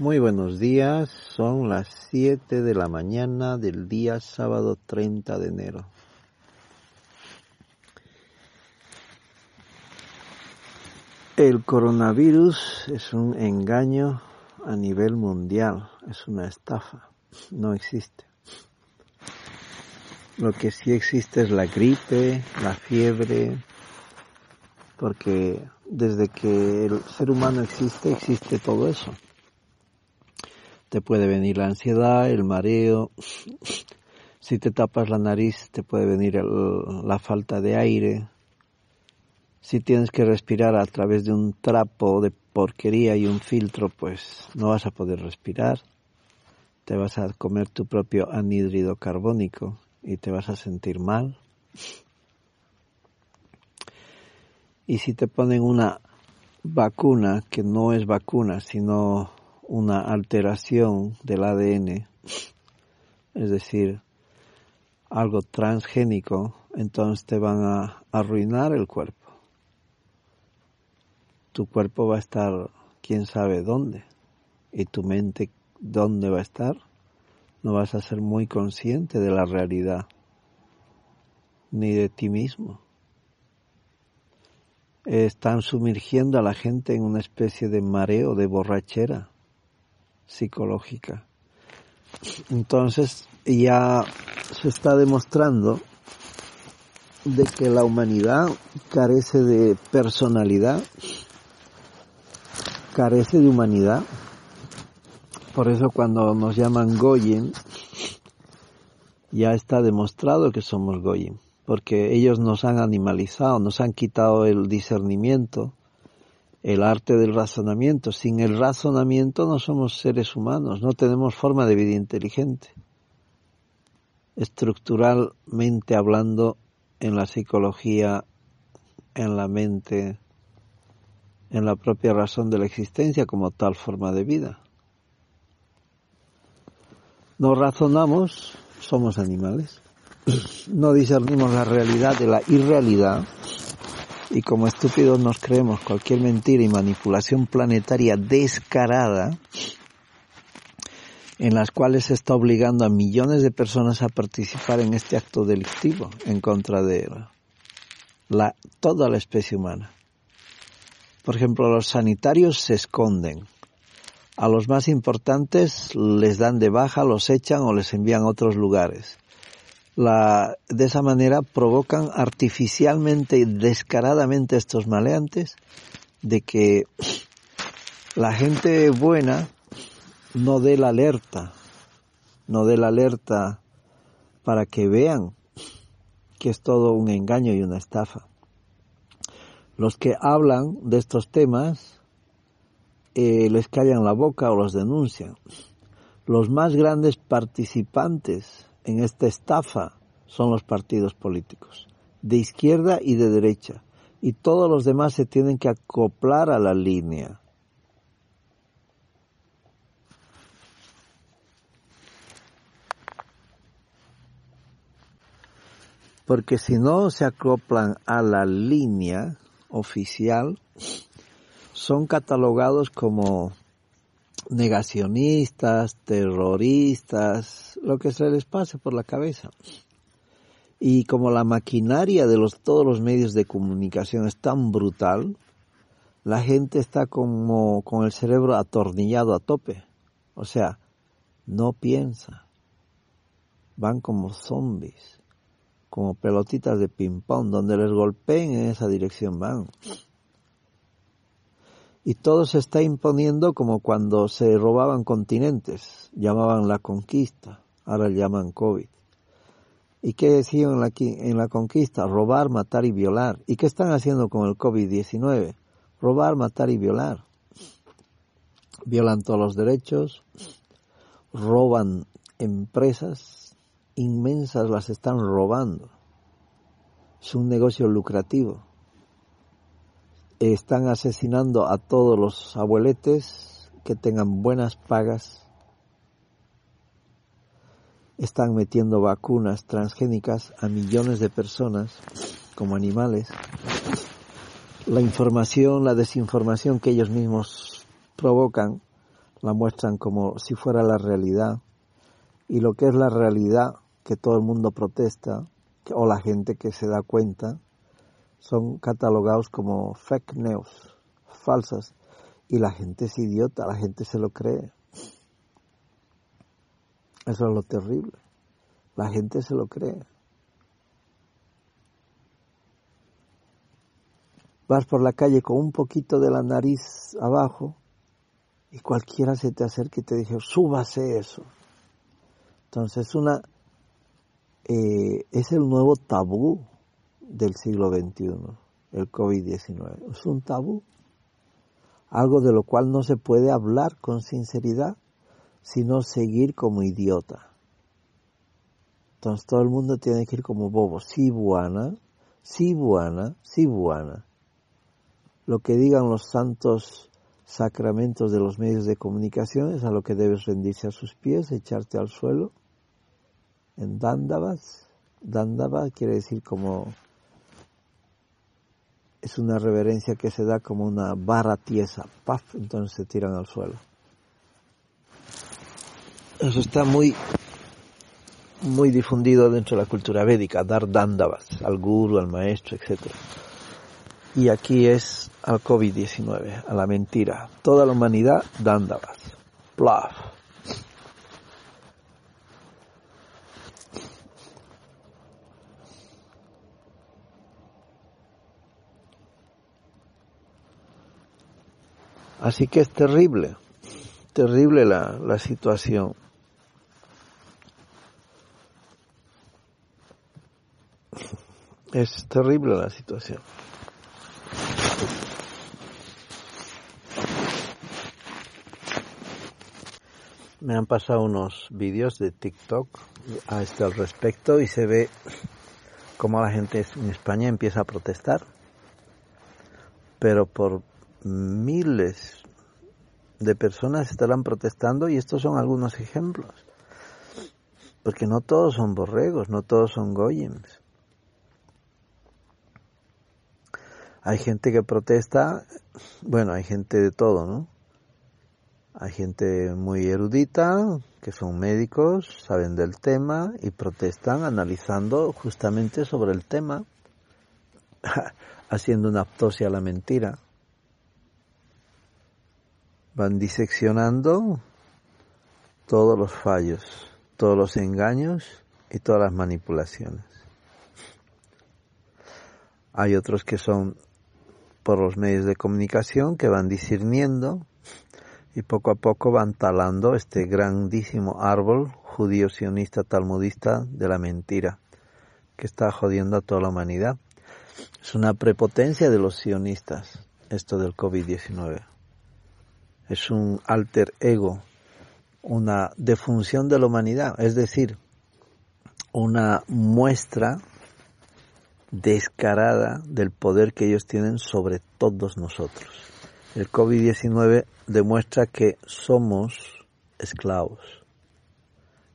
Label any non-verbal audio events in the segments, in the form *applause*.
Muy buenos días, son las 7 de la mañana del día sábado 30 de enero. El coronavirus es un engaño a nivel mundial, es una estafa, no existe. Lo que sí existe es la gripe, la fiebre, porque desde que el ser humano existe, existe todo eso te puede venir la ansiedad, el mareo, si te tapas la nariz te puede venir la falta de aire, si tienes que respirar a través de un trapo de porquería y un filtro, pues no vas a poder respirar, te vas a comer tu propio anhídrido carbónico y te vas a sentir mal. Y si te ponen una vacuna que no es vacuna, sino una alteración del ADN, es decir, algo transgénico, entonces te van a arruinar el cuerpo. Tu cuerpo va a estar quién sabe dónde y tu mente dónde va a estar. No vas a ser muy consciente de la realidad ni de ti mismo. Están sumergiendo a la gente en una especie de mareo, de borrachera psicológica. Entonces ya se está demostrando de que la humanidad carece de personalidad, carece de humanidad. Por eso cuando nos llaman Goyen, ya está demostrado que somos Goyen, porque ellos nos han animalizado, nos han quitado el discernimiento, el arte del razonamiento. Sin el razonamiento no somos seres humanos, no tenemos forma de vida inteligente. Estructuralmente hablando, en la psicología, en la mente, en la propia razón de la existencia como tal forma de vida. No razonamos, somos animales. No discernimos la realidad de la irrealidad y como estúpidos nos creemos cualquier mentira y manipulación planetaria descarada en las cuales se está obligando a millones de personas a participar en este acto delictivo en contra de la, toda la especie humana. Por ejemplo, los sanitarios se esconden. A los más importantes les dan de baja, los echan o les envían a otros lugares la, de esa manera provocan artificialmente y descaradamente estos maleantes de que la gente buena no dé la alerta, no dé la alerta para que vean que es todo un engaño y una estafa. Los que hablan de estos temas eh, les callan la boca o los denuncian. Los más grandes participantes en esta estafa son los partidos políticos, de izquierda y de derecha, y todos los demás se tienen que acoplar a la línea. Porque si no se acoplan a la línea oficial, son catalogados como negacionistas, terroristas, lo que se les pase por la cabeza. Y como la maquinaria de los, todos los medios de comunicación es tan brutal, la gente está como con el cerebro atornillado a tope. O sea, no piensa. Van como zombies, como pelotitas de ping-pong, donde les golpeen en esa dirección van y todo se está imponiendo como cuando se robaban continentes, llamaban la conquista, ahora llaman COVID. ¿Y qué decían aquí en la conquista? Robar, matar y violar. ¿Y qué están haciendo con el COVID-19? Robar, matar y violar. violan todos los derechos, roban empresas inmensas, las están robando. Es un negocio lucrativo. Están asesinando a todos los abueletes que tengan buenas pagas. Están metiendo vacunas transgénicas a millones de personas como animales. La información, la desinformación que ellos mismos provocan, la muestran como si fuera la realidad. Y lo que es la realidad, que todo el mundo protesta, o la gente que se da cuenta, son catalogados como fake news, falsas. Y la gente es idiota, la gente se lo cree. Eso es lo terrible. La gente se lo cree. Vas por la calle con un poquito de la nariz abajo y cualquiera se te acerca y te dice, súbase eso. Entonces una, eh, es el nuevo tabú del siglo XXI, el COVID-19. Es un tabú, algo de lo cual no se puede hablar con sinceridad, sino seguir como idiota. Entonces todo el mundo tiene que ir como bobo, sí buana, sí buana, sí buana. Lo que digan los santos sacramentos de los medios de comunicación es a lo que debes rendirse a sus pies, echarte al suelo en Dandavas. Dandava quiere decir como es una reverencia que se da como una barra tiesa, paf, entonces se tiran al suelo. Eso está muy muy difundido dentro de la cultura védica, dar dandavas al guru, al maestro, etc. Y aquí es al COVID-19, a la mentira. Toda la humanidad dandavas. Plaf. Así que es terrible, terrible la, la situación. Es terrible la situación. Me han pasado unos vídeos de TikTok a este al respecto y se ve cómo la gente en España empieza a protestar, pero por miles de personas estarán protestando y estos son algunos ejemplos. Porque no todos son borregos, no todos son goyims. Hay gente que protesta, bueno, hay gente de todo, ¿no? Hay gente muy erudita, que son médicos, saben del tema y protestan analizando justamente sobre el tema, *laughs* haciendo una autopsia a la mentira van diseccionando todos los fallos, todos los engaños y todas las manipulaciones. Hay otros que son por los medios de comunicación que van discerniendo y poco a poco van talando este grandísimo árbol judío sionista talmudista de la mentira que está jodiendo a toda la humanidad. Es una prepotencia de los sionistas esto del COVID-19 es un alter ego, una defunción de la humanidad, es decir, una muestra descarada del poder que ellos tienen sobre todos nosotros. El COVID-19 demuestra que somos esclavos,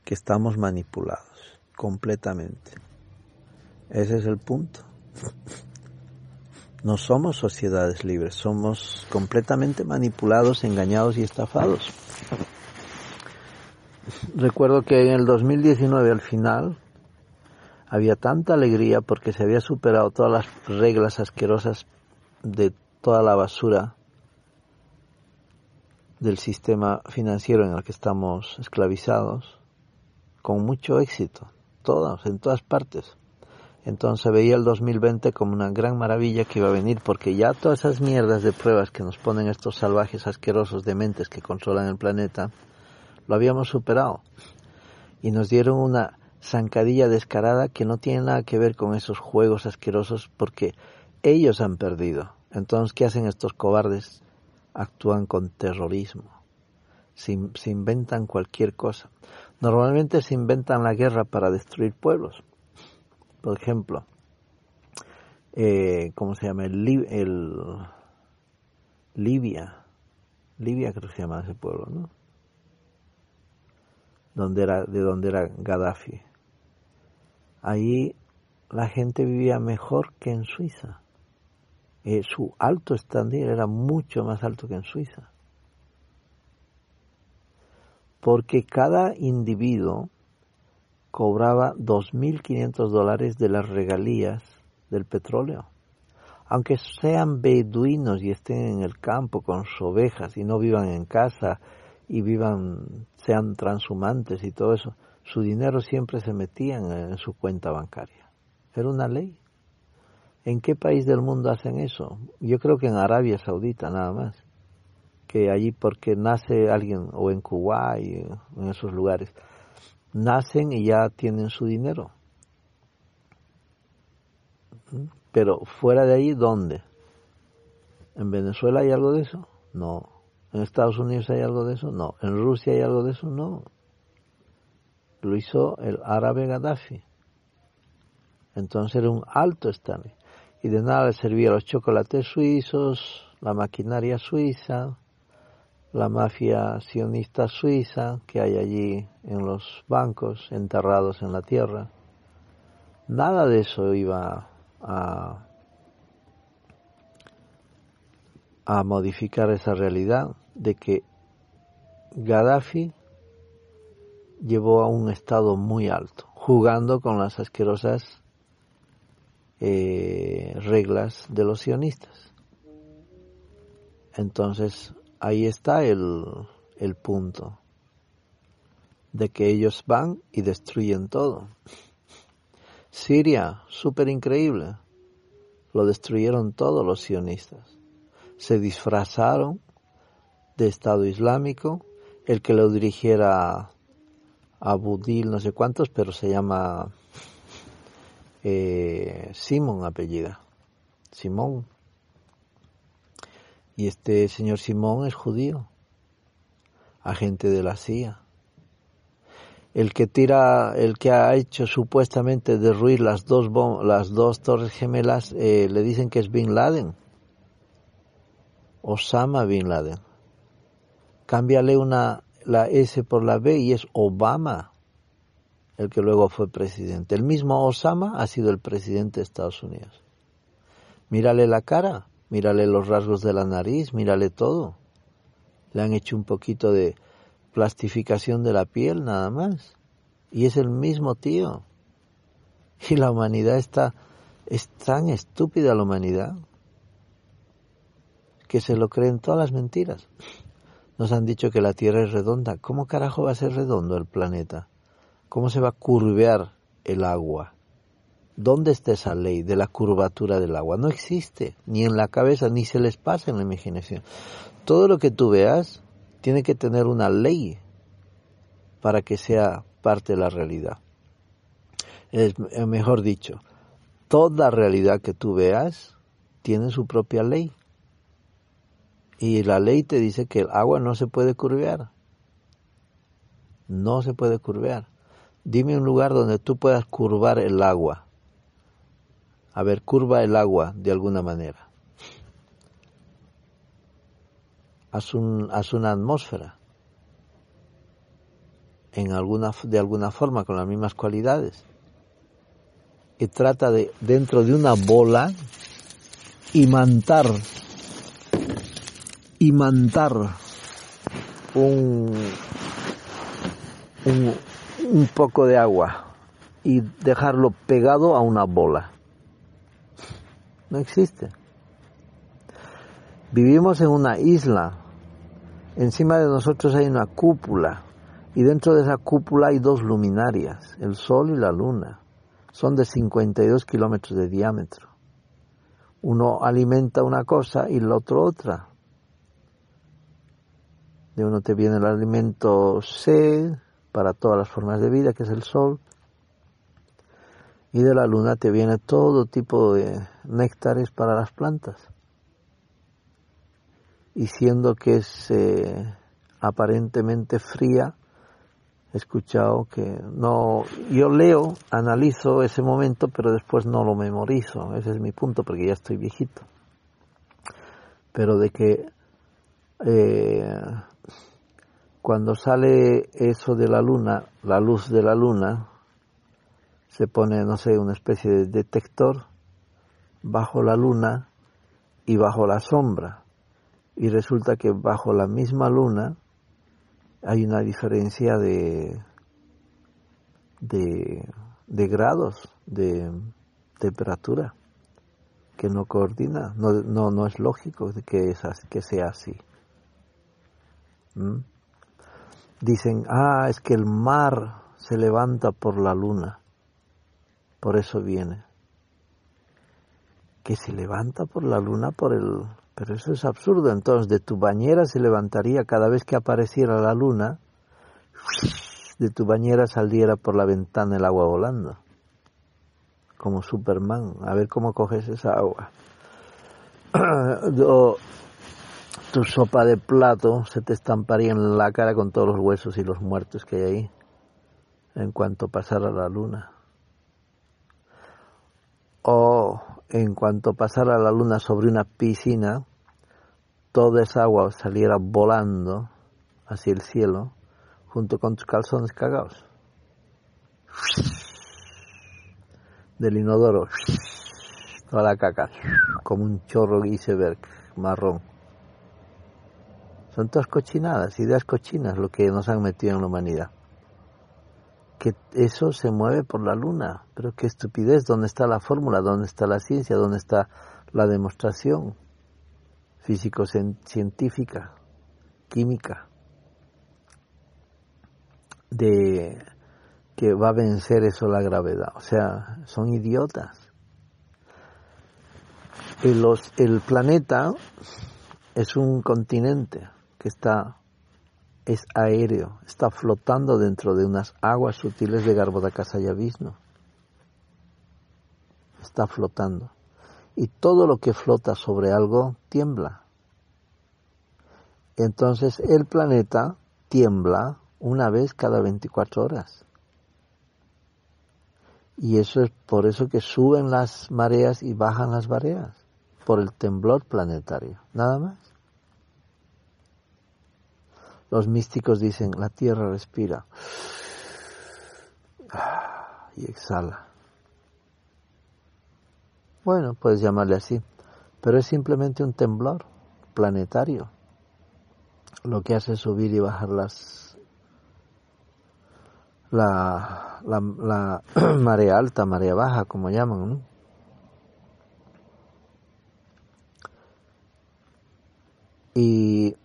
que estamos manipulados completamente. Ese es el punto. No somos sociedades libres, somos completamente manipulados, engañados y estafados. Recuerdo que en el 2019 al final había tanta alegría porque se había superado todas las reglas asquerosas de toda la basura del sistema financiero en el que estamos esclavizados, con mucho éxito, todas, en todas partes. Entonces veía el 2020 como una gran maravilla que iba a venir porque ya todas esas mierdas de pruebas que nos ponen estos salvajes asquerosos de mentes que controlan el planeta, lo habíamos superado. Y nos dieron una zancadilla descarada que no tiene nada que ver con esos juegos asquerosos porque ellos han perdido. Entonces, ¿qué hacen estos cobardes? Actúan con terrorismo. Se, se inventan cualquier cosa. Normalmente se inventan la guerra para destruir pueblos. Por ejemplo, eh, ¿cómo se llama? El, Libia. Libia creo que se llama ese pueblo, ¿no? Donde era, de donde era Gaddafi. Ahí la gente vivía mejor que en Suiza. Eh, su alto estándar era mucho más alto que en Suiza. Porque cada individuo cobraba 2.500 dólares de las regalías del petróleo. Aunque sean beduinos y estén en el campo con sus ovejas y no vivan en casa y vivan, sean transhumantes y todo eso, su dinero siempre se metía en su cuenta bancaria. Era una ley. ¿En qué país del mundo hacen eso? Yo creo que en Arabia Saudita nada más. Que allí porque nace alguien, o en Kuwait, en esos lugares, nacen y ya tienen su dinero. Pero fuera de ahí, ¿dónde? ¿En Venezuela hay algo de eso? No. ¿En Estados Unidos hay algo de eso? No. ¿En Rusia hay algo de eso? No. Lo hizo el árabe Gaddafi. Entonces era un alto estándar. Y de nada le servía los chocolates suizos, la maquinaria suiza, la mafia sionista suiza que hay allí en los bancos enterrados en la tierra. Nada de eso iba a, modificar esa realidad de que Gaddafi llevó a un estado muy alto, jugando con las asquerosas eh, reglas de los sionistas. Entonces, ahí está el, el punto de que ellos van y destruyen todo. Siria, súper increíble. Lo destruyeron todos los sionistas. Se disfrazaron de Estado Islámico. El que lo dirigiera a Budil, no sé cuántos, pero se llama eh, Simón apellida. Simón. Y este señor Simón es judío, agente de la CIA el que tira, el que ha hecho supuestamente derruir las dos las dos torres gemelas, eh, le dicen que es Bin Laden, Osama Bin Laden. Cámbiale una la S por la B y es Obama, el que luego fue presidente. El mismo Osama ha sido el presidente de Estados Unidos. Mírale la cara, mírale los rasgos de la nariz, mírale todo. Le han hecho un poquito de plastificación de la piel nada más. Y es el mismo tío. Y la humanidad está, es tan estúpida la humanidad que se lo creen todas las mentiras. Nos han dicho que la Tierra es redonda. ¿Cómo carajo va a ser redondo el planeta? ¿Cómo se va a curvear el agua? ¿Dónde está esa ley de la curvatura del agua? No existe, ni en la cabeza, ni se les pasa en la imaginación. Todo lo que tú veas tiene que tener una ley para que sea parte de la realidad. Es, eh, mejor dicho, toda realidad que tú veas tiene su propia ley. Y la ley te dice que el agua no se puede curvear. No se puede curvear. Dime un lugar donde tú puedas curvar el agua. A ver, curva el agua de alguna manera. haz, un, una atmósfera en alguna, de alguna forma con las mismas cualidades y trata de dentro de una bola imantar imantar un, un, un poco de agua y dejarlo pegado a una bola. No existe. Vivimos en una isla Encima de nosotros hay una cúpula y dentro de esa cúpula hay dos luminarias, el Sol y la Luna. Son de 52 kilómetros de diámetro. Uno alimenta una cosa y el otro otra. De uno te viene el alimento C para todas las formas de vida, que es el Sol. Y de la Luna te viene todo tipo de néctares para las plantas y siendo que es eh, aparentemente fría, he escuchado que no, yo leo, analizo ese momento, pero después no lo memorizo, ese es mi punto, porque ya estoy viejito. Pero de que eh, cuando sale eso de la luna, la luz de la luna, se pone, no sé, una especie de detector bajo la luna y bajo la sombra. Y resulta que bajo la misma luna hay una diferencia de, de, grados de temperatura que no coordina, no, no, no es lógico que, es, que sea así. ¿Mm? Dicen, ah, es que el mar se levanta por la luna, por eso viene. Que se levanta por la luna por el... Pero eso es absurdo, entonces de tu bañera se levantaría cada vez que apareciera la luna, de tu bañera saliera por la ventana el agua volando, como Superman, a ver cómo coges esa agua. *clears throat* tu sopa de plato se te estamparía en la cara con todos los huesos y los muertos que hay ahí en cuanto pasara la luna. O en cuanto pasara la luna sobre una piscina, toda esa agua saliera volando hacia el cielo junto con tus calzones cagados. Del inodoro, toda la caca, como un chorro iceberg marrón. Son todas cochinadas, ideas cochinas lo que nos han metido en la humanidad. Que eso se mueve por la luna, pero qué estupidez, ¿dónde está la fórmula? ¿Dónde está la ciencia? ¿Dónde está la demostración físico-científica, química, de que va a vencer eso la gravedad? O sea, son idiotas. el planeta es un continente que está es aéreo, está flotando dentro de unas aguas sutiles de Garbhodakasa y Abisno. Está flotando. Y todo lo que flota sobre algo tiembla. Entonces el planeta tiembla una vez cada 24 horas. Y eso es por eso que suben las mareas y bajan las mareas, por el temblor planetario, nada más. Los místicos dicen, la tierra respira. Y exhala. Bueno, puedes llamarle así, pero es simplemente un temblor planetario, lo que hace subir y bajar las la, la, *clears throat* marea alta, marea baja, como llaman, Y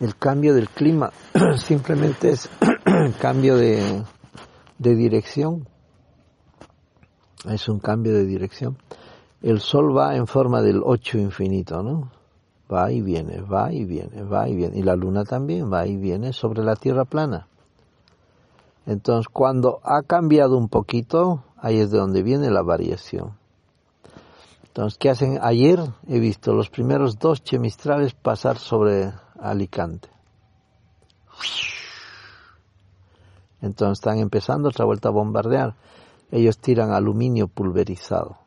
el cambio del clima *clears throat* simplemente es *clears throat* cambio de, dirección. Es un cambio de dirección. El sol va en forma del 8 infinito, ¿no? Va y viene, va y viene, va y viene. Y la luna también va y viene sobre la tierra plana. Entonces, cuando ha cambiado un poquito, ahí es de donde viene la variación. Entonces, ¿qué hacen? Ayer he visto los primeros dos chemistrales pasar sobre Alicante. Entonces están empezando otra vuelta a bombardear. Ellos tiran aluminio pulverizado.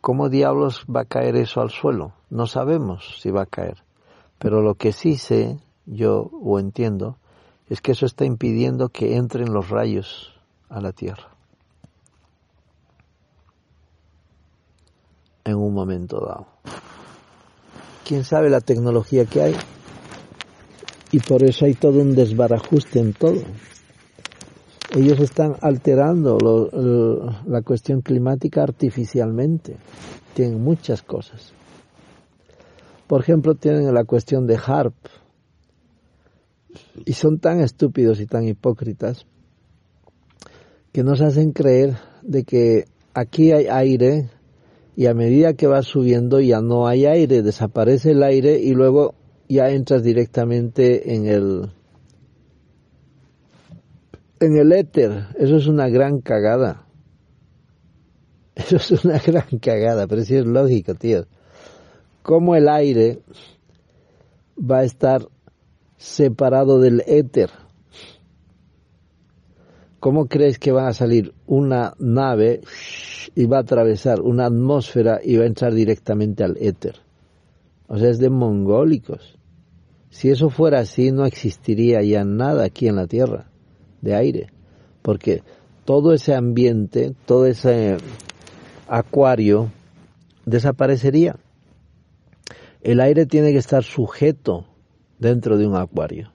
¿Cómo diablos va a caer eso al suelo? No sabemos si va a caer. Pero lo que sí sé, yo o entiendo, es que eso está impidiendo que entren los rayos a la Tierra. En un momento dado quién sabe la tecnología que hay. Y por eso hay todo un desbarajuste en todo. Ellos están alterando la cuestión climática artificialmente. Tienen muchas cosas. Por ejemplo, tienen la cuestión de HARP. Y son tan estúpidos y tan hipócritas que nos hacen creer de que aquí hay aire y a medida que va subiendo ya no hay aire, desaparece el aire y luego ya entras directamente en el en el éter. Eso es una gran cagada. *laughs* Eso es una gran cagada, pero sí es lógico, tío. cómo el aire va a estar separado del éter. ¿Cómo crees que va a salir una nave y va a atravesar una atmósfera y va a entrar directamente al éter? O sea, es de mongólicos. Si eso fuera así, no existiría ya nada aquí en la Tierra de aire, porque todo ese ambiente, todo ese acuario desaparecería. El aire tiene que estar sujeto dentro de un acuario.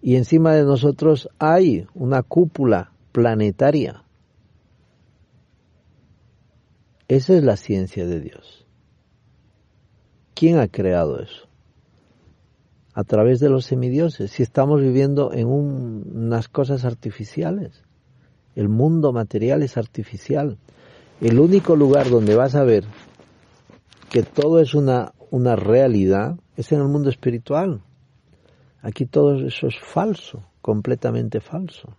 Y encima de nosotros hay una cúpula planetaria. Esa es la ciencia de Dios. ¿Quién ha creado eso? A través de los semidioses. Si estamos viviendo en unas cosas artificiales. El mundo material es artificial. El único lugar donde vas a ver que todo es una, una realidad es en el mundo espiritual. Aquí todo eso es falso, completamente falso.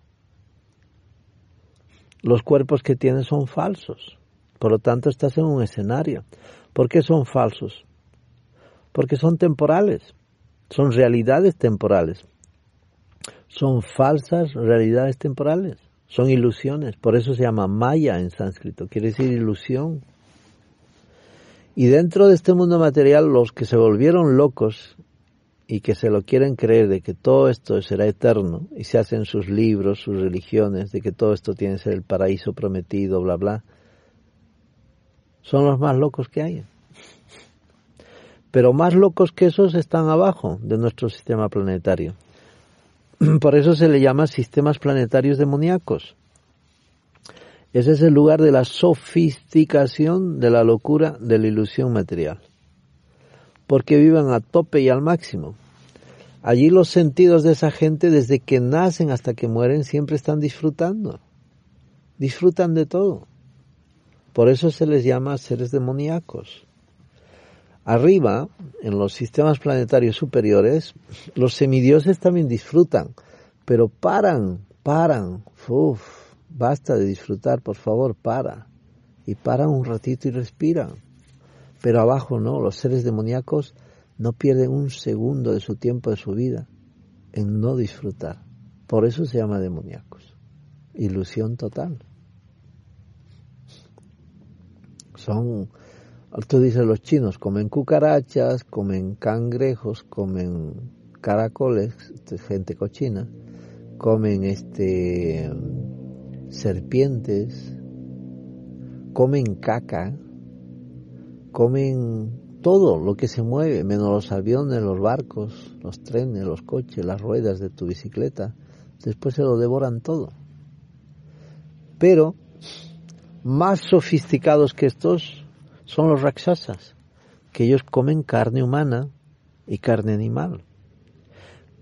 Los cuerpos que tienes son falsos. Por lo tanto, estás en un escenario. ¿Por qué son falsos? Porque son temporales. Son realidades temporales. Son falsas realidades temporales. Son ilusiones. Por eso se llama maya en sánscrito. Quiere decir ilusión. Y dentro de este mundo material, los que se volvieron locos y que se lo quieren creer de que todo esto será eterno y se hacen sus libros, sus religiones, de que todo esto tiene que ser el paraíso prometido, bla, bla, son los más locos que hay. Pero más locos que esos están abajo de nuestro sistema planetario. *clears throat* Por eso se le llama sistemas planetarios demoníacos. Ese es el lugar de la sofisticación de la locura de la ilusión material. Porque viven a tope y al máximo. Allí los sentidos de esa gente desde que nacen hasta que mueren siempre están disfrutando. Disfrutan de todo. Por eso se les llama seres demoníacos. Arriba, en los sistemas planetarios superiores, los semidioses también disfrutan, pero paran, paran. Uf, Basta de disfrutar, por favor, para. Y para un ratito y respiran. Pero abajo no, los seres demoníacos no pierden un segundo de su tiempo, de su vida, en no disfrutar. Por eso se llama demoníacos. Ilusión total. Son, tú dices los chinos, comen cucarachas, comen cangrejos, comen caracoles, gente cochina, comen este serpientes, comen caca, comen todo lo que se mueve, menos los aviones, los barcos, los trenes, los coches, las ruedas de tu bicicleta. Después se lo devoran todo. Pero más sofisticados que estos son los rakshasas, que ellos comen carne humana y carne animal.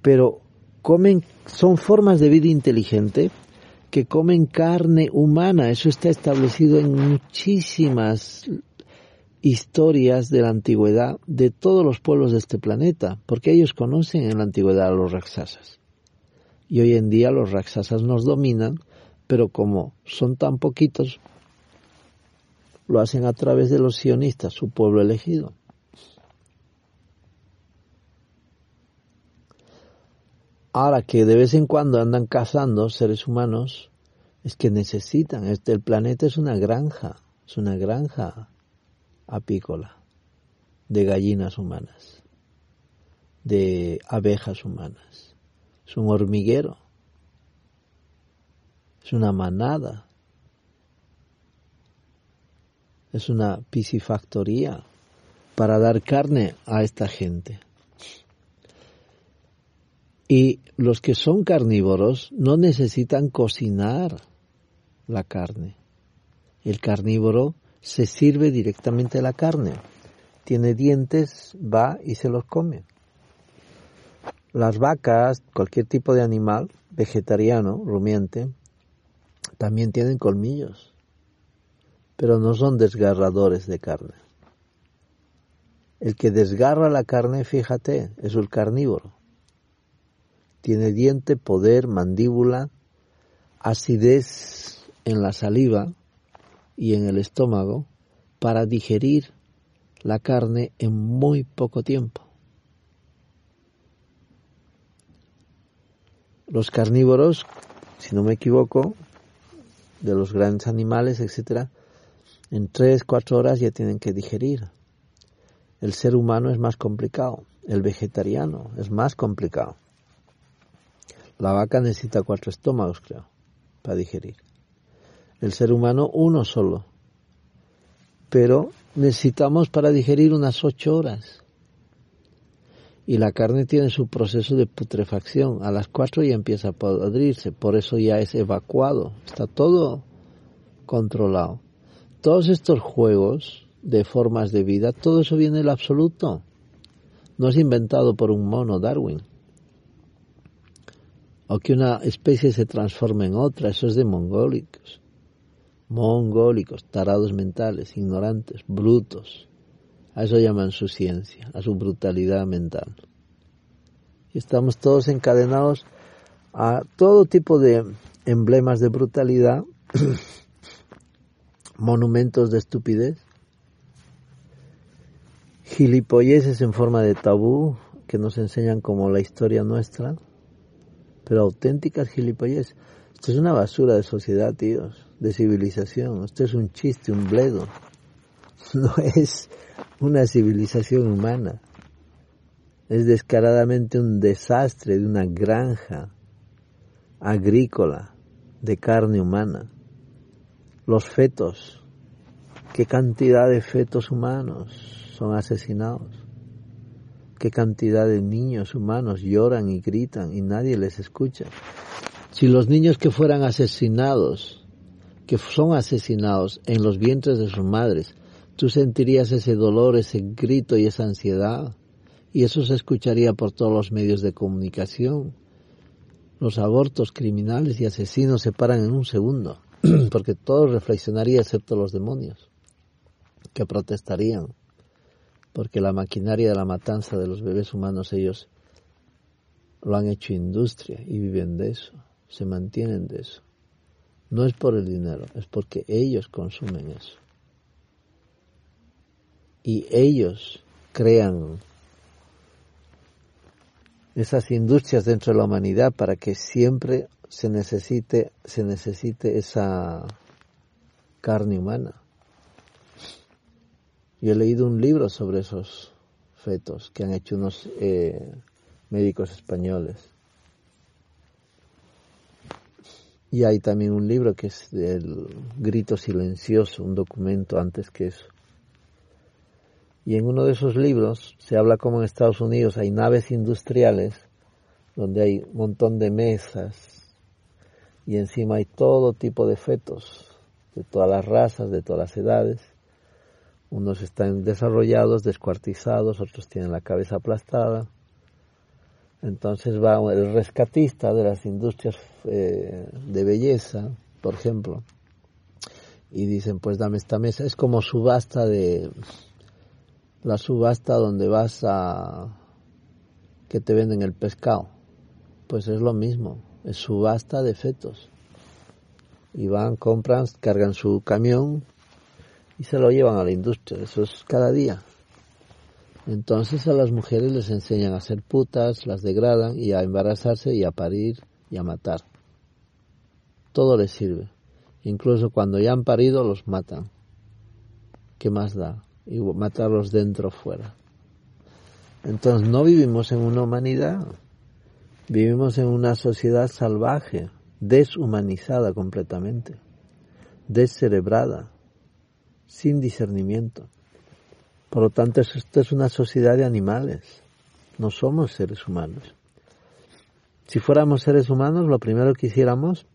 Pero comen, son formas de vida inteligente que comen carne humana. Eso está establecido en muchísimas historias de la antigüedad de todos los pueblos de este planeta, porque ellos conocen en la antigüedad a los raksasas. Y hoy en día los raksasas nos dominan, pero como son tan poquitos, lo hacen a través de los sionistas, su pueblo elegido. Ahora que de vez en cuando andan cazando seres humanos, es que necesitan. Este, el planeta es una granja, es una granja apícola de gallinas humanas, de abejas humanas. Es un hormiguero, es una manada, es una piscifactoría para dar carne a esta gente. Y los que son carnívoros no necesitan cocinar la carne. El carnívoro se sirve directamente la carne. Tiene dientes, va y se los come. Las vacas, cualquier tipo de animal vegetariano, rumiante, también tienen colmillos, pero no son desgarradores de carne. El que desgarra la carne, fíjate, es el carnívoro tiene diente, poder, mandíbula, acidez en la saliva y en el estómago para digerir la carne en muy poco tiempo. Los carnívoros, si no me equivoco, de los grandes animales, etcétera, en tres, cuatro horas ya tienen que digerir. El ser humano es más complicado, el vegetariano es más complicado. La vaca necesita cuatro estómagos, creo, para digerir. El ser humano uno solo. Pero necesitamos para digerir unas ocho horas. Y la carne tiene su proceso de putrefacción. A las cuatro ya empieza a podrirse. Por eso ya es evacuado. Está todo controlado. Todos estos juegos de formas de vida, todo eso viene del absoluto. No es inventado por un mono Darwin. O que una especie se transforme en otra, eso es de mongólicos mongólicos, tarados mentales, ignorantes, brutos. A eso llaman su ciencia, a su brutalidad mental. Y estamos todos encadenados a todo tipo de emblemas de brutalidad, *clears throat* monumentos de estupidez, gilipolleces en forma de tabú que nos enseñan como la historia nuestra, pero auténticas gilipolleces. Esto es una basura de sociedad, tíos de civilización. Esto es un chiste, un bledo. *laughs* No es una civilización humana. Es descaradamente un desastre de una granja agrícola de carne humana. Los fetos, qué cantidad de fetos humanos son asesinados. Qué cantidad de niños humanos lloran y gritan y nadie les escucha. Si los niños que fueran asesinados que son asesinados en los vientres de sus madres, tú sentirías ese dolor, ese grito y esa ansiedad. Y eso se escucharía por todos los medios de comunicación. Los abortos criminales y asesinos se paran en un segundo, *clears throat* porque todo reflexionaría excepto los demonios, que protestarían, porque la maquinaria de la matanza de los bebés humanos ellos lo han hecho industria y viven de eso, se mantienen de eso. No es por el dinero, es porque ellos consumen eso. Y ellos crean esas industrias dentro de la humanidad para que siempre se necesite, se necesite esa carne humana. Yo he leído un libro sobre esos fetos que han hecho unos eh, médicos españoles Y hay también un libro que es El grito silencioso, un documento antes que eso. Y en uno de esos libros se habla como en Estados Unidos hay naves industriales donde hay un montón de mesas y encima hay todo tipo de fetos de todas las razas, de todas las edades. Unos están desarrollados, descuartizados, otros tienen la cabeza aplastada entonces va el rescatista de las industrias eh, de belleza, por ejemplo, y dicen, pues dame esta mesa. Es como subasta de la subasta donde vas a que te venden el pescado. Pues es lo mismo, subasta de fetos. Y van, compran, cargan su camión y se lo llevan a la industria. Eso es cada día. Entonces a las mujeres les enseñan a ser putas, las degradan y a embarazarse y a parir y a matar. Todo les sirve. Incluso cuando ya han parido los matan. ¿Qué más da? Y matarlos dentro o fuera. Entonces no vivimos en una humanidad. Vivimos en una sociedad salvaje, deshumanizada completamente, descerebrada, sin discernimiento. Por lo tanto, esto es una sociedad de animales. No somos seres humanos. Si fuéramos seres humanos, lo primero que hiciéramos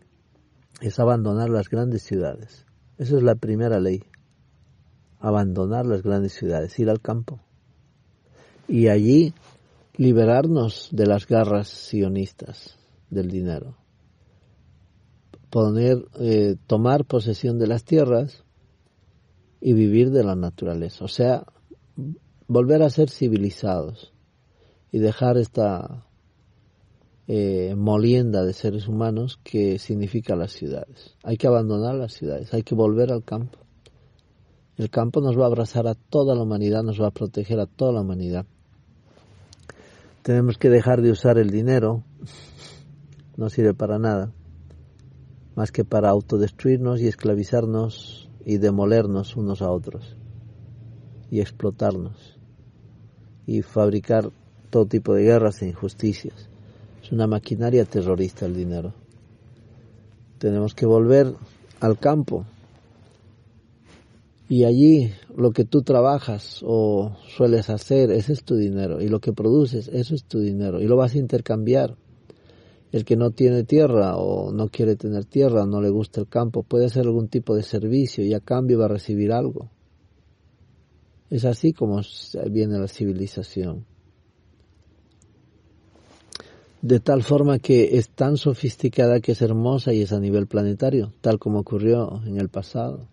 es abandonar las grandes ciudades. Esa es la primera ley. Abandonar las grandes ciudades, ir al campo. Y allí liberarnos de las garras sionistas del dinero. Poner, eh, tomar posesión de las tierras y vivir de la naturaleza. O sea, volver a ser civilizados y dejar esta eh, molienda de seres humanos que significa las ciudades. Hay que abandonar las ciudades, hay que volver al campo. El campo nos va a abrazar a toda la humanidad, nos va a proteger a toda la humanidad. Tenemos que dejar de usar el dinero, no sirve para nada, más que para autodestruirnos y esclavizarnos y demolernos unos a otros. Y explotarnos. Y fabricar todo tipo de guerras e injusticias. Es una maquinaria terrorista el dinero. Tenemos que volver al campo, y allí lo que tú trabajas o sueles hacer, ese es tu dinero. Y lo que produces, eso es tu dinero. Y lo vas a intercambiar. El que no tiene tierra o no quiere tener tierra, no le gusta el campo, puede hacer algún tipo de servicio y a cambio va a recibir algo. Es así como viene la civilización. De tal forma que es tan sofisticada que es hermosa y es a nivel planetario, tal como ocurrió en el pasado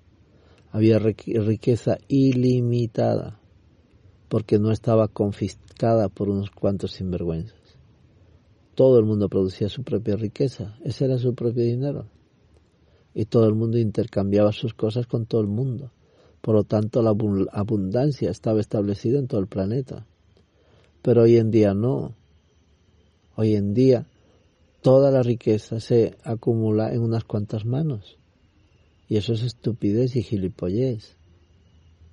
había riqueza ilimitada porque no estaba confiscada por unos cuantos sinvergüenzas. Todo el mundo producía su propia riqueza, ese era su propio dinero. Y todo el mundo intercambiaba sus cosas con todo el mundo. Por lo tanto, la abundancia estaba establecida en todo el planeta. Pero hoy en día no. Hoy en día toda la riqueza se acumula en unas cuantas manos. Y eso es estupidez y gilipollez.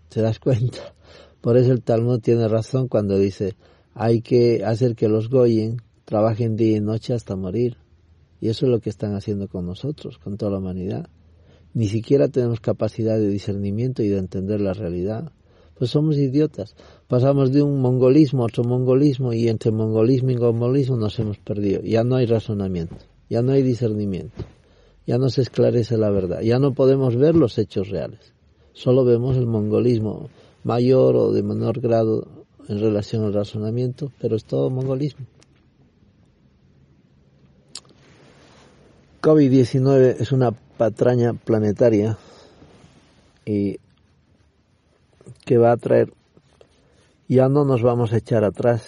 ¿Te das cuenta? Por eso el Talmud tiene razón cuando dice, hay que hacer que los Goyen trabajen día y noche hasta morir. Y eso es lo que están haciendo con nosotros, con toda la humanidad. Ni siquiera tenemos capacidad de discernimiento y de entender la realidad. Pues somos idiotas. Pasamos de un mongolismo a otro mongolismo y entre mongolismo y mongolismo nos hemos perdido. Ya no hay razonamiento, ya no hay discernimiento ya no se esclarece la verdad, ya no podemos ver los hechos reales, solo vemos el mongolismo mayor o de menor grado en relación al razonamiento, pero es todo mongolismo. COVID-19 es una patraña planetaria y que va a traer, ya no nos vamos a echar atrás,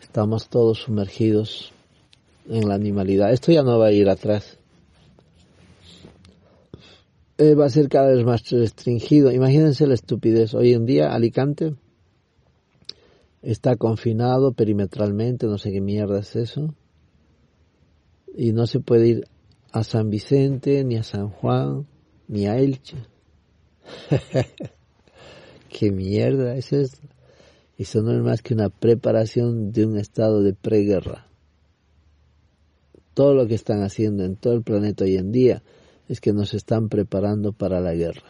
estamos todos sumergidos en la animalidad, esto ya no va a ir atrás, eh, va a ser cada vez más restringido. Imagínense la estupidez. Hoy en día Alicante está confinado perimetralmente, no sé qué mierda es eso. Y no se puede ir a San Vicente, ni a San Juan, ni a Elche. *laughs* ¿Qué mierda es esto? Eso no es más que una preparación de un estado de preguerra. Todo lo que están haciendo en todo el planeta hoy en día es que nos están preparando para la guerra.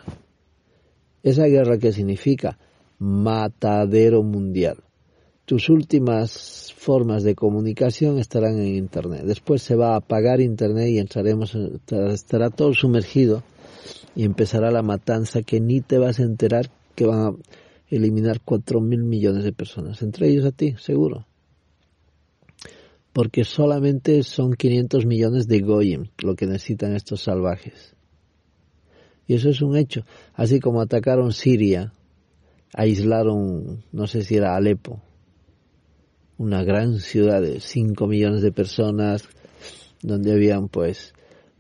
¿Esa guerra qué significa? Matadero mundial. Tus últimas formas de comunicación estarán en Internet. Después se va a apagar Internet y entraremos, estará todo sumergido y empezará la matanza que ni te vas a enterar que van a eliminar cuatro mil millones de personas, entre ellos a ti, seguro porque solamente son 500 millones de goyim lo que necesitan estos salvajes. Y eso es un hecho. Así como atacaron Siria, aislaron, no sé si era Alepo, una gran ciudad de 5 millones de personas, donde habían pues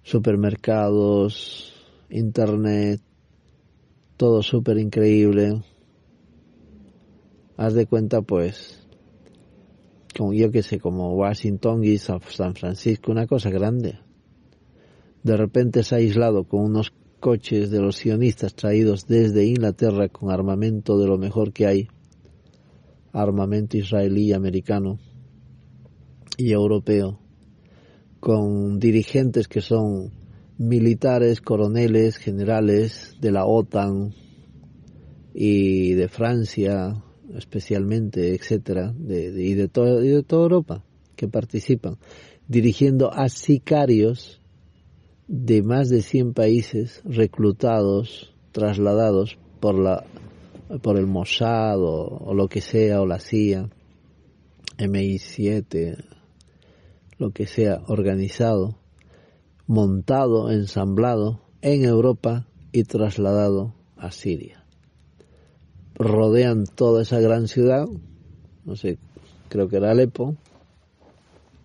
supermercados, internet, todo súper increíble. Haz de cuenta pues como yo que sé, como Washington y San Francisco, una cosa grande. De repente se ha aislado con unos coches de los sionistas traídos desde Inglaterra con armamento de lo mejor que hay, armamento israelí, americano y europeo, con dirigentes que son militares, coroneles, generales de la OTAN y de Francia, especialmente, etcétera, de, y, de todo, de toda Europa que participan, dirigiendo a sicarios de más de 100 países reclutados, trasladados por la por el Mossad o, lo que sea, o la CIA, MI7, lo que sea, organizado, montado, ensamblado en Europa y trasladado a Siria rodean toda esa gran ciudad, no sé, creo que era Alepo,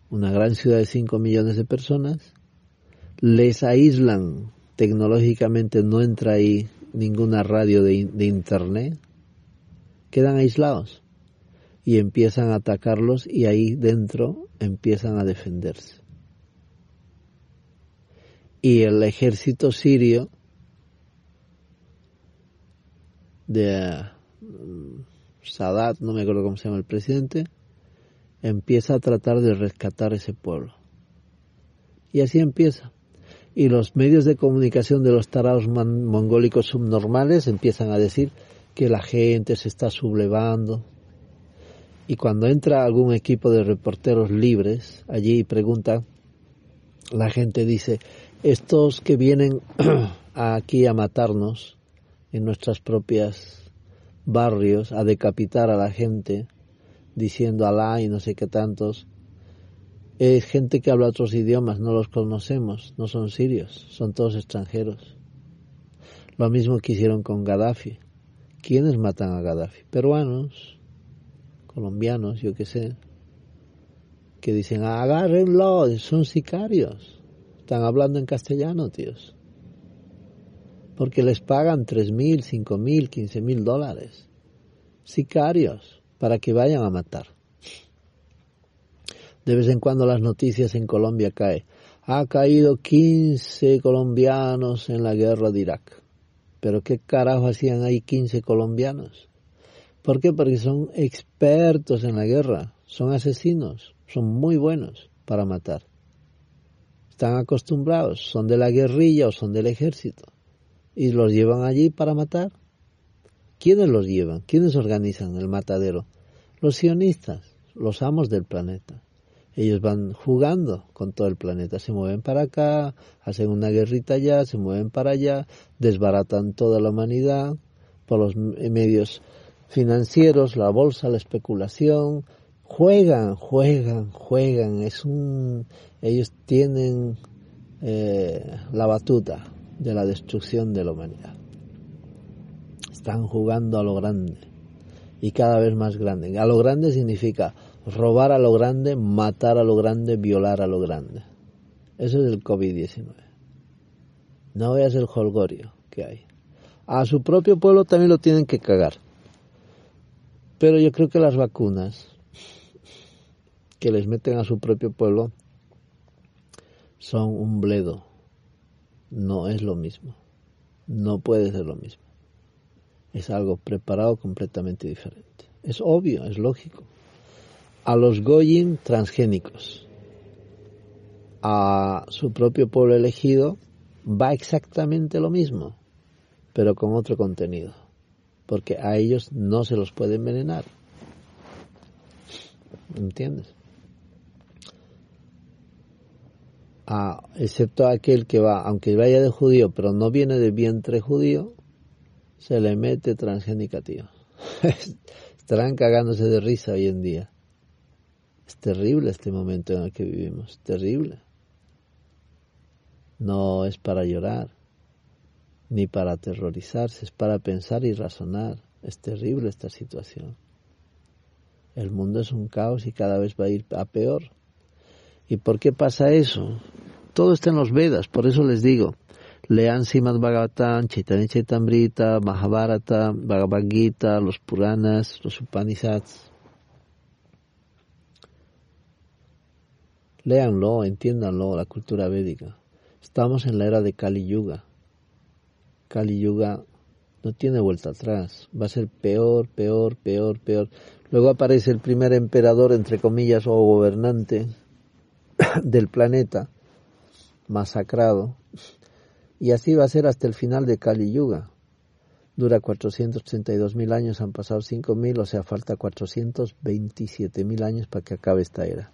una gran ciudad de 5 millones de personas, les aíslan, tecnológicamente no entra ahí ninguna radio de, de internet, quedan aislados y empiezan a atacarlos y ahí dentro empiezan a defenderse. Y el ejército sirio de Sadat, no me acuerdo cómo se llama el presidente, empieza a tratar de rescatar ese pueblo. Y así empieza. Y los medios de comunicación de los tarados mongólicos subnormales empiezan a decir que la gente se está sublevando. Y cuando entra algún equipo de reporteros libres allí y pregunta, la gente dice, estos que vienen *clears throat* aquí a matarnos en nuestras propias barrios, a decapitar a la gente, diciendo Alá y no sé qué tantos, es gente que habla otros idiomas, no los conocemos, no son sirios, son todos extranjeros. Lo mismo que hicieron con Gaddafi. ¿Quiénes matan a Gaddafi? Peruanos, colombianos, yo qué sé, que dicen, agárrenlo, son sicarios. Están hablando en castellano, tíos. Porque les pagan tres mil, cinco mil, quince mil dólares. Sicarios, para que vayan a matar. De vez en cuando las noticias en Colombia caen. Ha caído 15 colombianos en la guerra de Irak. Pero ¿qué carajo hacían ahí 15 colombianos? ¿Por qué? Porque son expertos en la guerra, son asesinos, son muy buenos para matar. Están acostumbrados, son de la guerrilla o son del ejército. Y los llevan allí para matar. ¿Quiénes los llevan? ¿Quiénes organizan el matadero? Los sionistas, los amos del planeta. Ellos van jugando con todo el planeta, se mueven para acá, hacen una guerrita allá, se mueven para allá, desbaratan toda la humanidad por los medios financieros, la bolsa, la especulación, juegan, juegan, juegan, es un, ellos tienen eh, la batuta de la destrucción de la humanidad. Están jugando a lo grande y cada vez más grande. A lo grande significa robar a lo grande, matar a lo grande, violar a lo grande. Eso es el COVID-19. No veas el holgorio que hay. A su propio pueblo también lo tienen que cagar. Pero yo creo que las vacunas que les meten a su propio pueblo son un bledo. No es lo mismo. No puede ser lo mismo. Es algo preparado completamente diferente. Es obvio, es lógico a los Goyim transgénicos, a su propio pueblo elegido, va exactamente lo mismo, pero con otro contenido, porque a ellos no se los puede envenenar. ¿Entiendes? A, excepto aquel que va, aunque vaya de judío, pero no viene de vientre judío, se le mete transgénica, tío. *laughs* Estarán cagándose de risa hoy en día. Es terrible este momento en el que vivimos, terrible. No es para llorar, ni para aterrorizarse, es para pensar y razonar. Es terrible esta situación. El mundo es un caos y cada vez va a ir a peor. ¿Y por qué pasa eso? Todo está en los Vedas, por eso les digo, lean Simad Bhagavatam, Chaitanya Chaitamrita, Mahabharata, Bhagavad Gita, los Puranas, los Upanishads. Léanlo, entiéndanlo, la cultura védica. Estamos en la era de Kali Yuga. Kali Yuga no tiene vuelta atrás. Va a ser peor, peor, peor, peor. Luego aparece el primer emperador, entre comillas, o gobernante del planeta, masacrado. Y así va a ser hasta el final de Kali Yuga. Dura 432 mil años, han pasado 5 mil, o sea, falta 427 mil años para que acabe esta era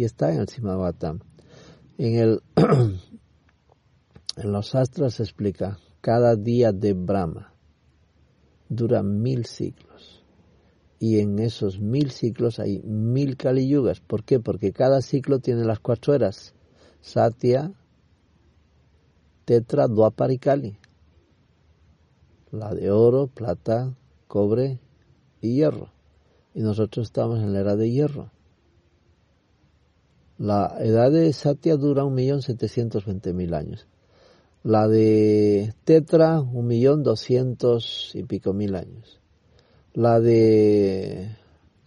y está en el Simavatam. En, el, *clears throat* en los astros se explica, cada día de Brahma dura mil ciclos. Y en esos mil ciclos hay mil Kali Yugas. ¿Por qué? Porque cada ciclo tiene las cuatro eras. Satya, Tetra, Dwapar Kali. La de oro, plata, cobre y hierro. Y nosotros estamos en la era de hierro. La edad de Satya dura 1.720.000 años. La de Tetra, un millón doscientos y pico mil años. La de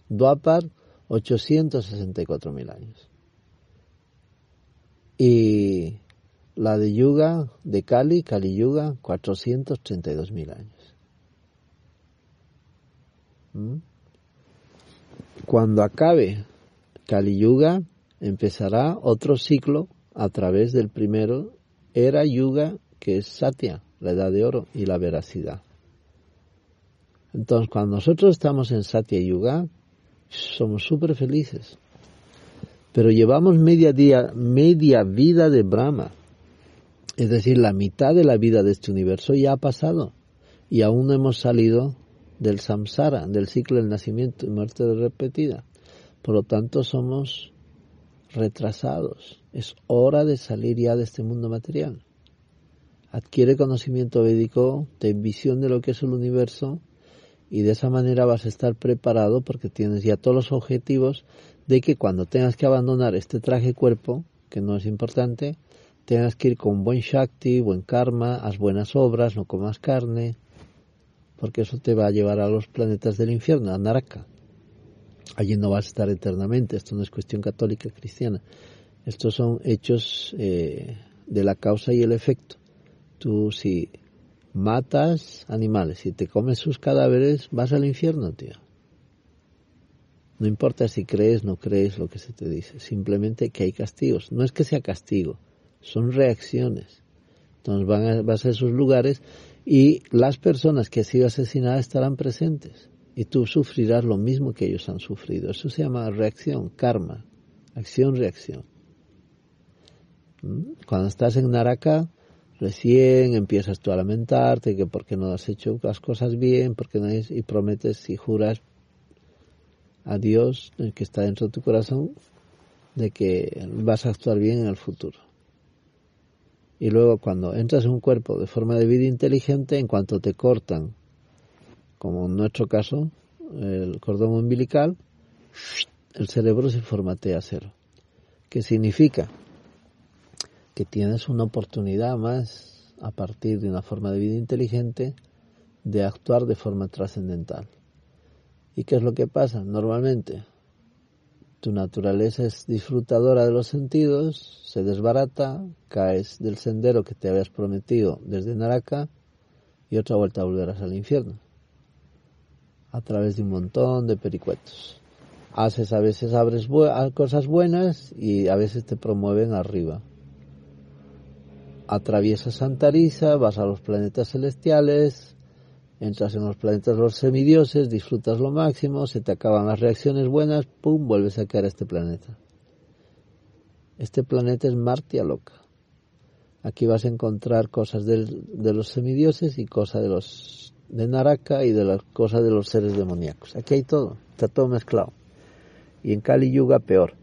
Dwapar, 864 mil años. Y la de Yuga, de Kali, Kali Yuga, 432 mil años. ¿Mm? Cuando acabe Kali Yuga, empezará otro ciclo a través del primero, era Yuga, que es Satya, la edad de oro y la veracidad. Entonces, cuando nosotros estamos en Satya Yuga, somos súper felices. Pero llevamos media, día, media vida de Brahma. Es decir, la mitad de la vida de este universo ya ha pasado. Y aún no hemos salido del samsara, del ciclo del nacimiento y muerte repetida. Por lo tanto, somos retrasados. Es hora de salir ya de este mundo material. Adquiere conocimiento védico, ten visión de lo que es el universo y de esa manera vas a estar preparado porque tienes ya todos los objetivos de que cuando tengas que abandonar este traje cuerpo, que no es importante, tengas que ir con buen shakti, buen karma, haz buenas obras, no comas carne, porque eso te va a llevar a los planetas del infierno, a Naraka. Allí no vas a estar eternamente, esto no es cuestión católica cristiana. Estos son hechos eh, de la causa y el efecto. Tú si matas animales, si te comes sus cadáveres, vas al infierno, tío. No importa si crees, no crees lo que se te dice, simplemente que hay castigos. No es que sea castigo, son reacciones. Entonces van a, vas a esos lugares y las personas que han sido asesinadas estarán presentes y tú sufrirás lo mismo que ellos han sufrido. Eso se llama reacción, karma, acción-reacción. ¿Mm? Cuando estás en Naraka, recién empiezas tú a lamentarte que porque no has hecho las cosas bien, porque no y prometes y juras a Dios, el que está dentro de tu corazón, de que vas a actuar bien en el futuro. Y luego cuando entras en un cuerpo de forma de vida inteligente, en cuanto te cortan como en nuestro caso, el cordón umbilical, el cerebro se formatea a cero. ¿Qué significa? Que tienes una oportunidad más, a partir de una forma de vida inteligente, de actuar de forma trascendental. ¿Y qué es lo que pasa? Normalmente, tu naturaleza es disfrutadora de los sentidos, se desbarata, caes del sendero que te habías prometido desde Naraka y otra vuelta volverás al infierno a través de un montón de pericuetos. Haces a veces abres cosas buenas y a veces te promueven arriba. Atraviesas Santariza, vas a los planetas celestiales, entras en los planetas de los semidioses, disfrutas lo máximo, se te acaban las reacciones buenas, pum, vuelves a caer a este planeta. Este planeta es Martia loca. Aquí vas a encontrar cosas de los semidioses y cosas de los de Naraka y de las cosas de los seres demoníacos. Aquí hay todo, está todo mezclado. Y en Kali Yuga peor.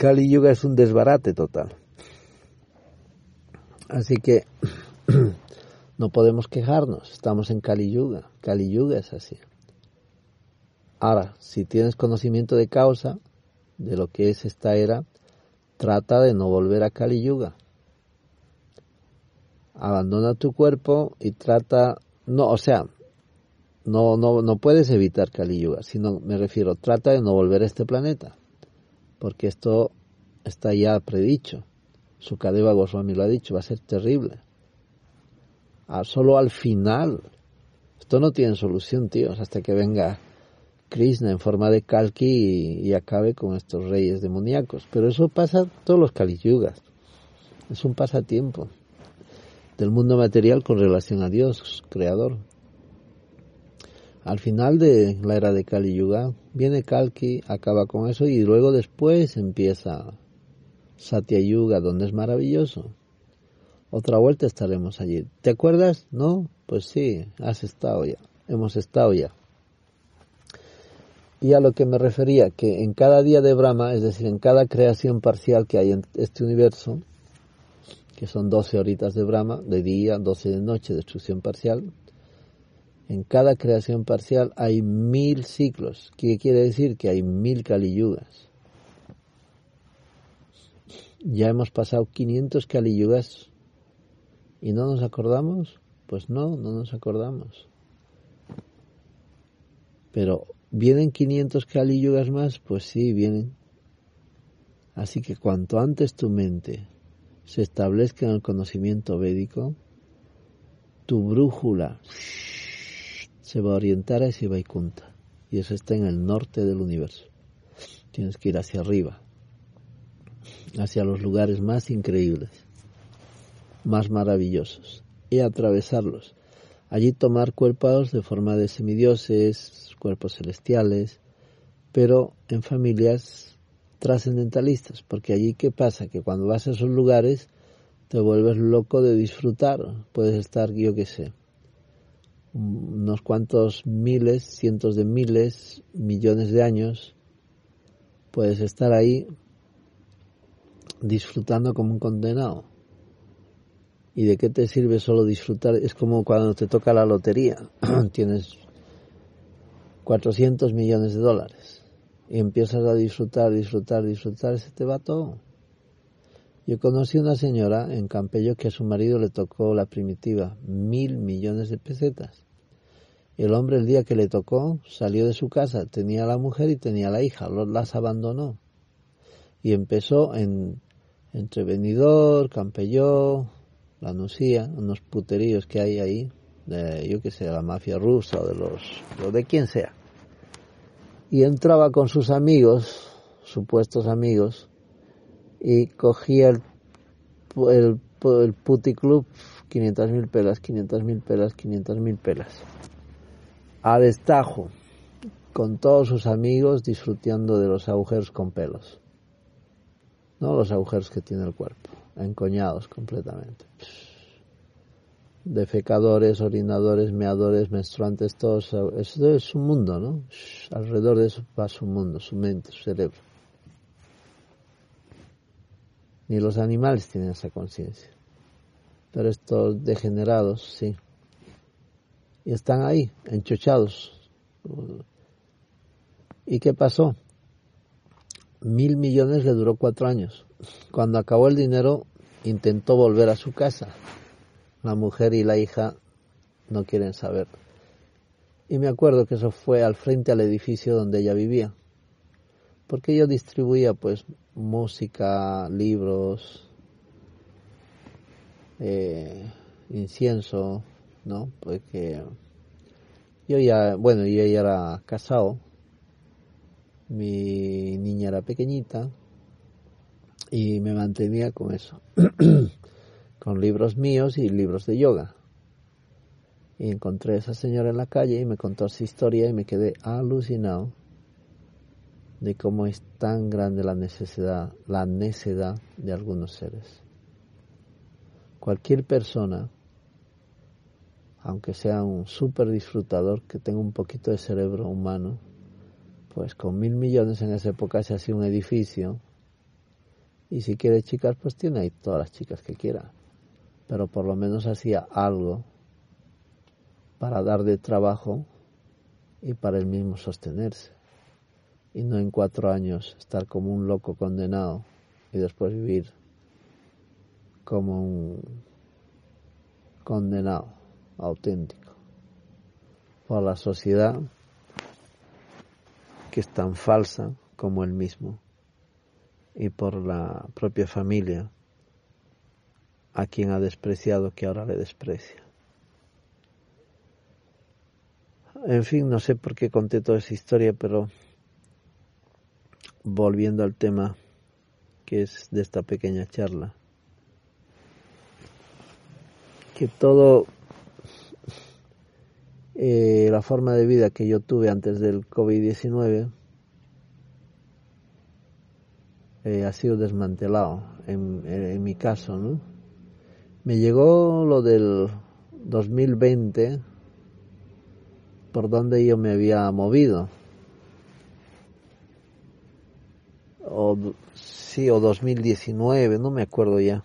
Kali Yuga es un desbarate total. Así que *clears throat* no podemos quejarnos, estamos en Kali Yuga. Kali Yuga es así. Ahora, si tienes conocimiento de causa de lo que es esta era, trata de no volver a Kali Yuga abandona tu cuerpo y trata, no, o sea, no, no, no puedes evitar Kali Yuga, sino me refiero, trata de no volver a este planeta, porque esto está ya predicho. Sukadeva Goswami lo ha dicho, va a ser terrible. Ah, solo al final. Esto no tiene solución, tíos, hasta que venga Krishna en forma de Kalki y, acabe con estos reyes demoníacos. Pero eso pasa todos los Kali Yugas. Es un pasatiempo del mundo material con relación a Dios, creador. Al final de la era de Kali Yuga, viene Kalki, acaba con eso y luego después empieza Satya Yuga, donde es maravilloso. Otra vuelta estaremos allí. ¿Te acuerdas? ¿No? Pues sí, has estado ya. Hemos estado ya. Y a lo que me refería, que en cada día de Brahma, es decir, en cada creación parcial que hay en este universo, que son 12 horitas de Brahma, de día, 12 de noche, destrucción parcial. En cada creación parcial hay mil ciclos, ¿Qué quiere decir que hay mil Kali Yugas. Ya hemos pasado 500 caliyugas y no nos acordamos. Pues no, no nos acordamos. Pero ¿vienen 500 caliyugas más? Pues sí, vienen. Así que cuanto antes tu mente se establezca en el conocimiento védico, tu brújula se va a orientar hacia Vaikunta. Y eso está en el norte del universo. Tienes que ir hacia arriba, hacia los lugares más increíbles, más maravillosos, y atravesarlos. Allí tomar cuerpos de forma de semidioses, cuerpos celestiales, pero en familias trascendentalistas, porque allí qué pasa, que cuando vas a esos lugares te vuelves loco de disfrutar, puedes estar, yo qué sé, unos cuantos miles, cientos de miles, millones de años, puedes estar ahí disfrutando como un condenado. ¿Y de qué te sirve solo disfrutar? Es como cuando te toca la lotería. *clears throat* Tienes 400 millones de dólares y empiezas a disfrutar, disfrutar, disfrutar, se te va todo. Yo conocí una señora en Campello que a su marido le tocó la primitiva, mil millones de pesetas. El hombre el día que le tocó salió de su casa, tenía la mujer y tenía la hija, las abandonó. Y empezó en, entre Benidorm, Campelló, La Nucía, unos puteríos que hay ahí, yo que sé, de la mafia rusa o de los, o de quien sea. Y entraba con sus amigos, supuestos amigos, y cogía el, el, el puticlub 500 mil pelas, 500 mil pelas, 500 mil pelas. A destajo, con todos sus amigos disfrutando de los agujeros con pelos. No los agujeros que tiene el cuerpo, encoñados completamente. Defecadores, orinadores, meadores, menstruantes, todos. Eso es su mundo, ¿no? Alrededor de eso va su mundo, su mente, su cerebro. Ni los animales tienen esa conciencia. Pero estos degenerados, sí. Y están ahí, enchochados. ¿Y qué pasó? Mil millones le duró cuatro años. Cuando acabó el dinero, intentó volver a su casa. La mujer y la hija no quieren saber. Y me acuerdo que eso fue al frente al edificio donde ella vivía porque yo distribuía pues música, libros, eh, incienso, ¿no? Porque yo ya, bueno, yo ya era casado, mi niña era pequeñita y me mantenía con eso, *clears throat* con libros míos y libros de yoga. Y encontré a esa señora en la calle y me contó su historia y me quedé alucinado de cómo es tan grande la necesidad, la necedad de algunos seres. Cualquier persona, aunque sea un súper disfrutador que tenga un poquito de cerebro humano, pues con mil millones en esa época se hacía un edificio y si quiere chicas, pues tiene ahí todas las chicas que quiera. Pero por lo menos hacía algo para dar de trabajo y para él mismo sostenerse y no en cuatro años estar como un loco condenado y después vivir como un condenado auténtico por la sociedad que es tan falsa como él mismo y por la propia familia a quien ha despreciado que ahora le desprecia. En fin, no sé por qué conté toda esa historia, pero volviendo al tema que es de esta pequeña charla, que todo eh, la forma de vida que yo tuve antes del COVID-19 eh, ha sido desmantelado en, en, mi caso, ¿no? Me llegó lo del 2020 por donde yo me había movido o sí, o 2019, no me acuerdo ya.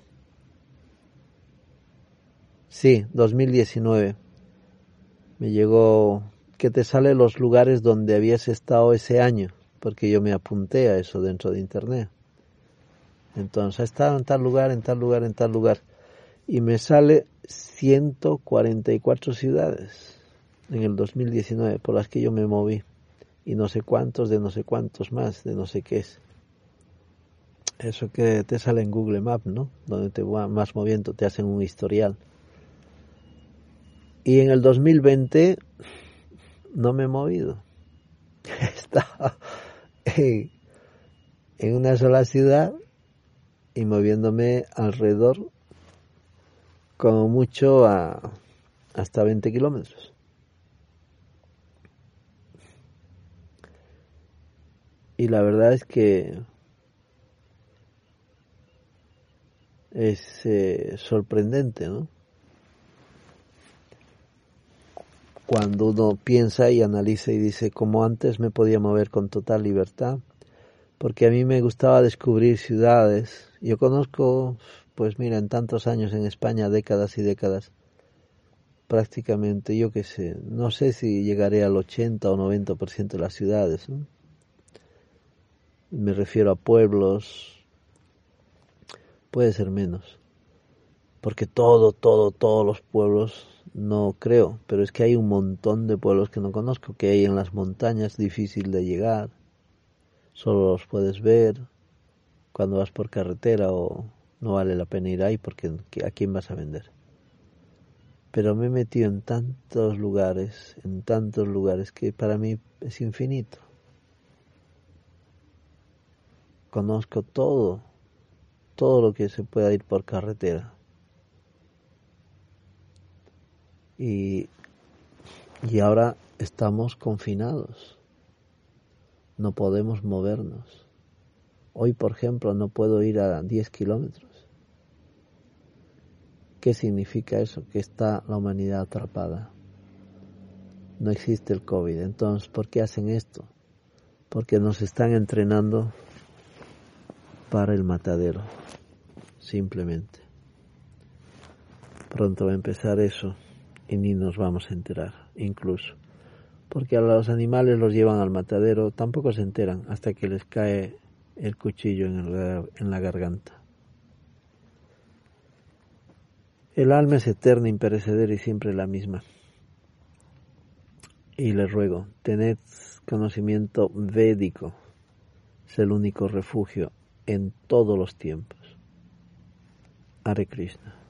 Sí, 2019. Me llegó que te sale los lugares donde habías estado ese año, porque yo me apunté a eso dentro de internet. Entonces, ha estado en tal lugar, en tal lugar, en tal lugar. Y me sale 144 ciudades en el 2019 por las que yo me moví. Y no sé cuántos de no sé cuántos más, de no sé qué es. Eso que te sale en Google Maps, ¿no? Donde te vas moviendo, te hacen un historial. Y en el 2020 no me he movido. *laughs* He estado en, en una sola ciudad y moviéndome alrededor como mucho a hasta 20 kilómetros. Y la verdad es que es eh, sorprendente, ¿no? Cuando uno piensa y analiza y dice, como antes me podía mover con total libertad, porque a mí me gustaba descubrir ciudades. Yo conozco, pues mira, en tantos años en España, décadas y décadas, prácticamente, yo qué sé, no sé si llegaré al 80 o 90% de las ciudades. Me refiero a pueblos, puede ser menos. Porque todo, todo, todos los pueblos no creo, pero es que hay un montón de pueblos que no conozco, que hay en las montañas, difícil de llegar, solo los puedes ver cuando vas por carretera o no vale la pena ir ahí porque a quién vas a vender. Pero me he metido en tantos lugares, en tantos lugares que para mí es infinito. Conozco todo, todo lo que se pueda ir por carretera. Y, y ahora estamos confinados. No podemos movernos. Hoy, por ejemplo, no puedo ir a 10 kilómetros. ¿Qué significa eso? Que está la humanidad atrapada. No existe el COVID. Entonces, ¿por qué hacen esto? Porque nos están entrenando para el matadero, simplemente. Pronto va a empezar eso y ni nos vamos a enterar, incluso. Porque a los animales los llevan al matadero, tampoco se enteran hasta que les cae el cuchillo en, en la garganta. El alma es eterna, imperecedera y siempre la misma. Y les ruego, tened conocimiento védico, es el único refugio en todos los tiempos. Hare Krishna.